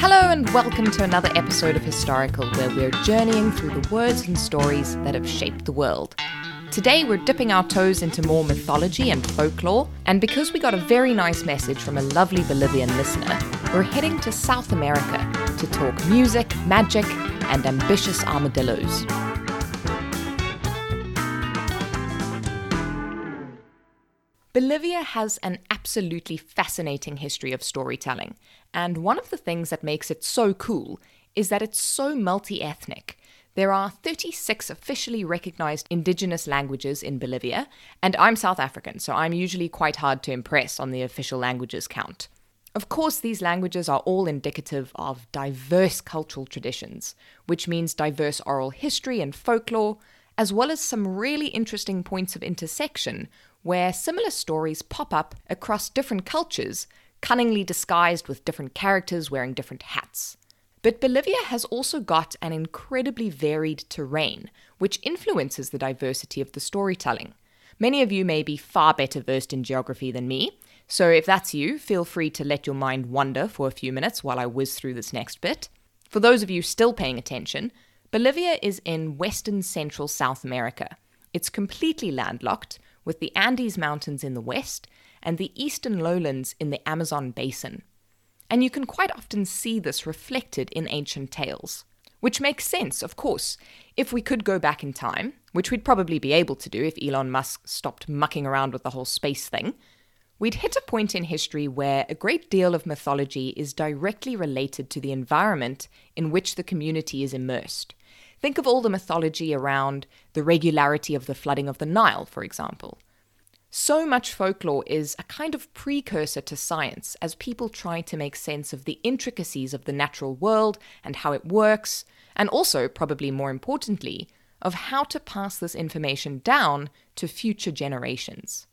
Hello, and welcome to another episode of Historical, where we're journeying through the words and stories that have shaped the world. Today, we're dipping our toes into more mythology and folklore, and because we got a very nice message from a lovely Bolivian listener, we're heading to South America to talk music, magic, and ambitious armadillos. Bolivia has an absolutely fascinating history of storytelling, and one of the things that makes it so cool is that it's so multi ethnic. There are 36 officially recognized indigenous languages in Bolivia, and I'm South African, so I'm usually quite hard to impress on the official languages count. Of course, these languages are all indicative of diverse cultural traditions, which means diverse oral history and folklore, as well as some really interesting points of intersection where similar stories pop up across different cultures, cunningly disguised with different characters wearing different hats. But Bolivia has also got an incredibly varied terrain, which influences the diversity of the storytelling. Many of you may be far better versed in geography than me, so if that's you, feel free to let your mind wander for a few minutes while I whiz through this next bit. For those of you still paying attention, Bolivia is in western central South America. It's completely landlocked, with the Andes Mountains in the west and the eastern lowlands in the Amazon basin. And you can quite often see this reflected in ancient tales. Which makes sense, of course. If we could go back in time, which we'd probably be able to do if Elon Musk stopped mucking around with the whole space thing, we'd hit a point in history where a great deal of mythology is directly related to the environment in which the community is immersed. Think of all the mythology around the regularity of the flooding of the Nile, for example. So much folklore is a kind of precursor to science as people try to make sense of the intricacies of the natural world and how it works, and also, probably more importantly, of how to pass this information down to future generations.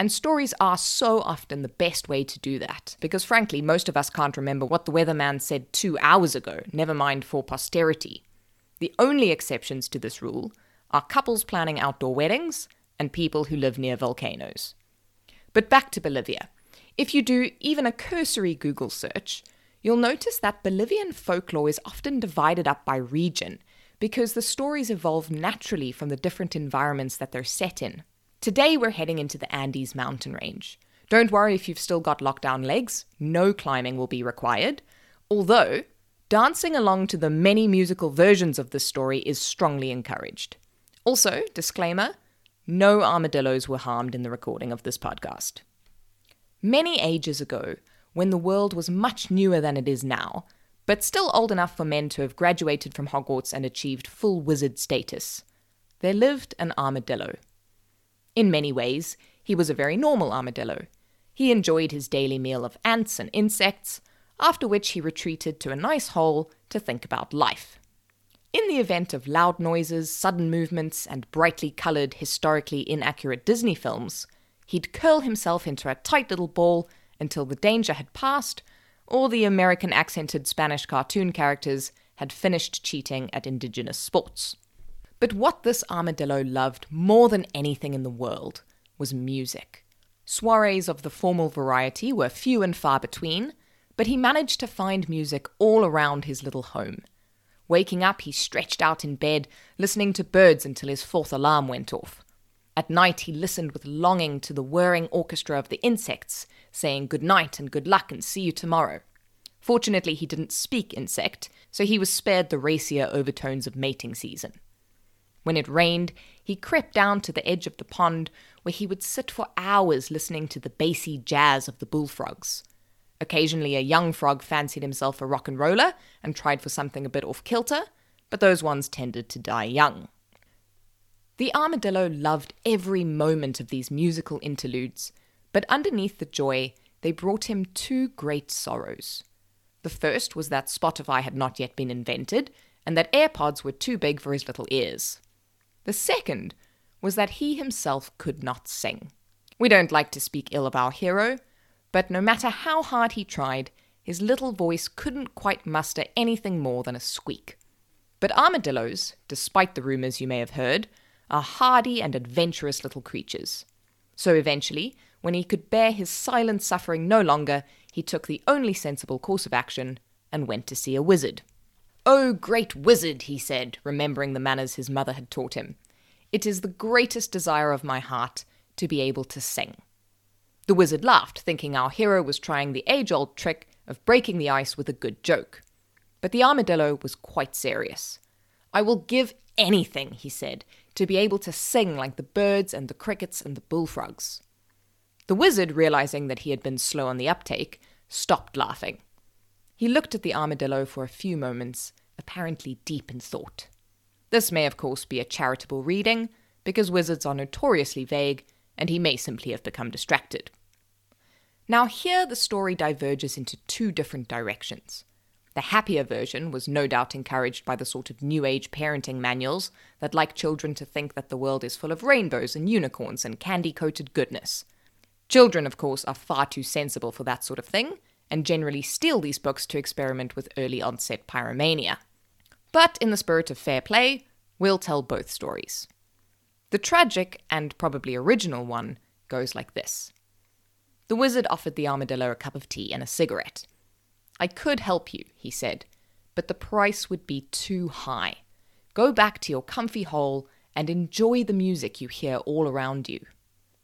And stories are so often the best way to do that, because frankly, most of us can't remember what the weatherman said two hours ago, never mind for posterity. The only exceptions to this rule are couples planning outdoor weddings and people who live near volcanoes. But back to Bolivia. If you do even a cursory Google search, you'll notice that Bolivian folklore is often divided up by region because the stories evolve naturally from the different environments that they're set in. Today we're heading into the Andes mountain range. Don't worry if you've still got lockdown legs, no climbing will be required. Although, dancing along to the many musical versions of this story is strongly encouraged. Also, disclaimer no armadillos were harmed in the recording of this podcast. Many ages ago, when the world was much newer than it is now, but still old enough for men to have graduated from Hogwarts and achieved full wizard status, there lived an armadillo. In many ways, he was a very normal armadillo. He enjoyed his daily meal of ants and insects, after which he retreated to a nice hole to think about life. In the event of loud noises, sudden movements, and brightly coloured, historically inaccurate Disney films, he'd curl himself into a tight little ball until the danger had passed, or the American accented Spanish cartoon characters had finished cheating at indigenous sports. But what this armadillo loved more than anything in the world was music. Soirees of the formal variety were few and far between, but he managed to find music all around his little home Waking up, he stretched out in bed, listening to birds until his fourth alarm went off. At night, he listened with longing to the whirring orchestra of the insects, saying good night and good luck and see you tomorrow. Fortunately, he didn't speak insect, so he was spared the racier overtones of mating season. When it rained, he crept down to the edge of the pond, where he would sit for hours listening to the bassy jazz of the bullfrogs. Occasionally, a young frog fancied himself a rock and roller and tried for something a bit off kilter, but those ones tended to die young. The armadillo loved every moment of these musical interludes, but underneath the joy, they brought him two great sorrows. The first was that Spotify had not yet been invented, and that AirPods were too big for his little ears. The second was that he himself could not sing. We don't like to speak ill of our hero, but no matter how hard he tried, his little voice couldn't quite muster anything more than a squeak. But armadillos, despite the rumours you may have heard, are hardy and adventurous little creatures. So eventually, when he could bear his silent suffering no longer, he took the only sensible course of action and went to see a wizard. Oh, great wizard, he said, remembering the manners his mother had taught him. It is the greatest desire of my heart to be able to sing. The wizard laughed, thinking our hero was trying the age old trick of breaking the ice with a good joke. But the armadillo was quite serious. I will give anything, he said, to be able to sing like the birds and the crickets and the bullfrogs. The wizard, realizing that he had been slow on the uptake, stopped laughing. He looked at the armadillo for a few moments, apparently deep in thought. This may, of course, be a charitable reading, because wizards are notoriously vague, and he may simply have become distracted. Now, here the story diverges into two different directions. The happier version was no doubt encouraged by the sort of new age parenting manuals that like children to think that the world is full of rainbows and unicorns and candy coated goodness. Children, of course, are far too sensible for that sort of thing, and generally steal these books to experiment with early onset pyromania. But in the spirit of fair play, we'll tell both stories. The tragic and probably original one goes like this The wizard offered the armadillo a cup of tea and a cigarette. I could help you, he said, but the price would be too high. Go back to your comfy hole and enjoy the music you hear all around you.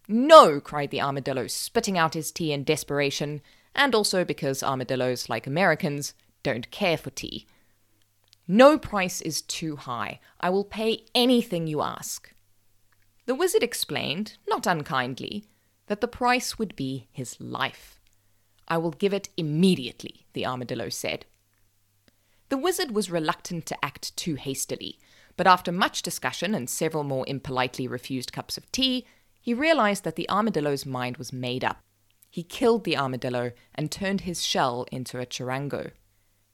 No, cried the armadillo, spitting out his tea in desperation, and also because armadillos, like Americans, don't care for tea. No price is too high. I will pay anything you ask. The wizard explained, not unkindly, that the price would be his life. I will give it immediately, the armadillo said. The wizard was reluctant to act too hastily, but after much discussion and several more impolitely refused cups of tea, he realized that the armadillo's mind was made up. He killed the armadillo and turned his shell into a charango.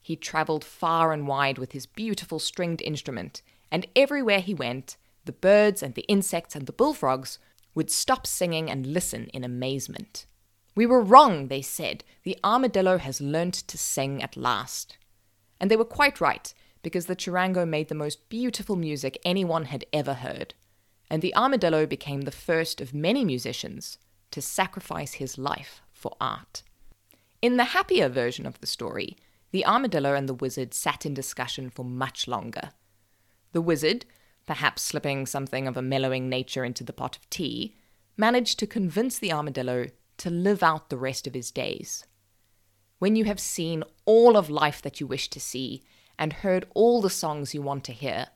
He travelled far and wide with his beautiful stringed instrument, and everywhere he went, the birds and the insects and the bullfrogs would stop singing and listen in amazement. We were wrong, they said. The armadillo has learnt to sing at last. And they were quite right, because the charango made the most beautiful music anyone had ever heard. And the armadillo became the first of many musicians to sacrifice his life for art. In the happier version of the story, the armadillo and the wizard sat in discussion for much longer. The wizard, perhaps slipping something of a mellowing nature into the pot of tea, managed to convince the armadillo to live out the rest of his days. When you have seen all of life that you wish to see and heard all the songs you want to hear,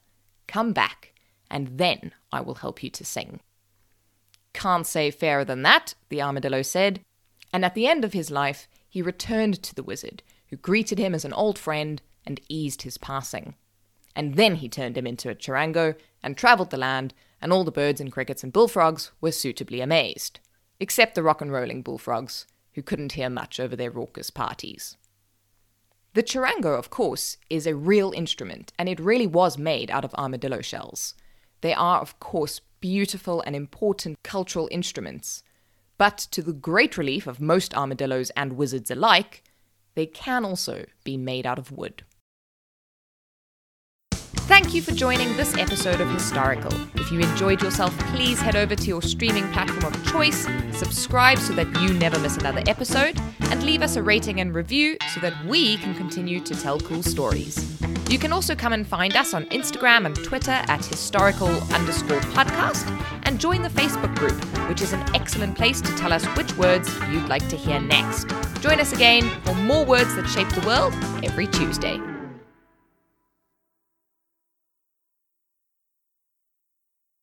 come back, and then I will help you to sing. Can't say fairer than that, the armadillo said. And at the end of his life, he returned to the wizard, who greeted him as an old friend and eased his passing. And then he turned him into a charango and travelled the land, and all the birds and crickets and bullfrogs were suitably amazed, except the rock and rolling bullfrogs, who couldn't hear much over their raucous parties. The charango, of course, is a real instrument, and it really was made out of armadillo shells. They are, of course, beautiful and important cultural instruments. But to the great relief of most armadillos and wizards alike, they can also be made out of wood. Thank you for joining this episode of Historical. If you enjoyed yourself, please head over to your streaming platform of choice, subscribe so that you never miss another episode, and leave us a rating and review so that we can continue to tell cool stories. You can also come and find us on Instagram and Twitter at historical underscore podcast and join the Facebook group, which is an excellent place to tell us which words you'd like to hear next. Join us again for more words that shape the world every Tuesday.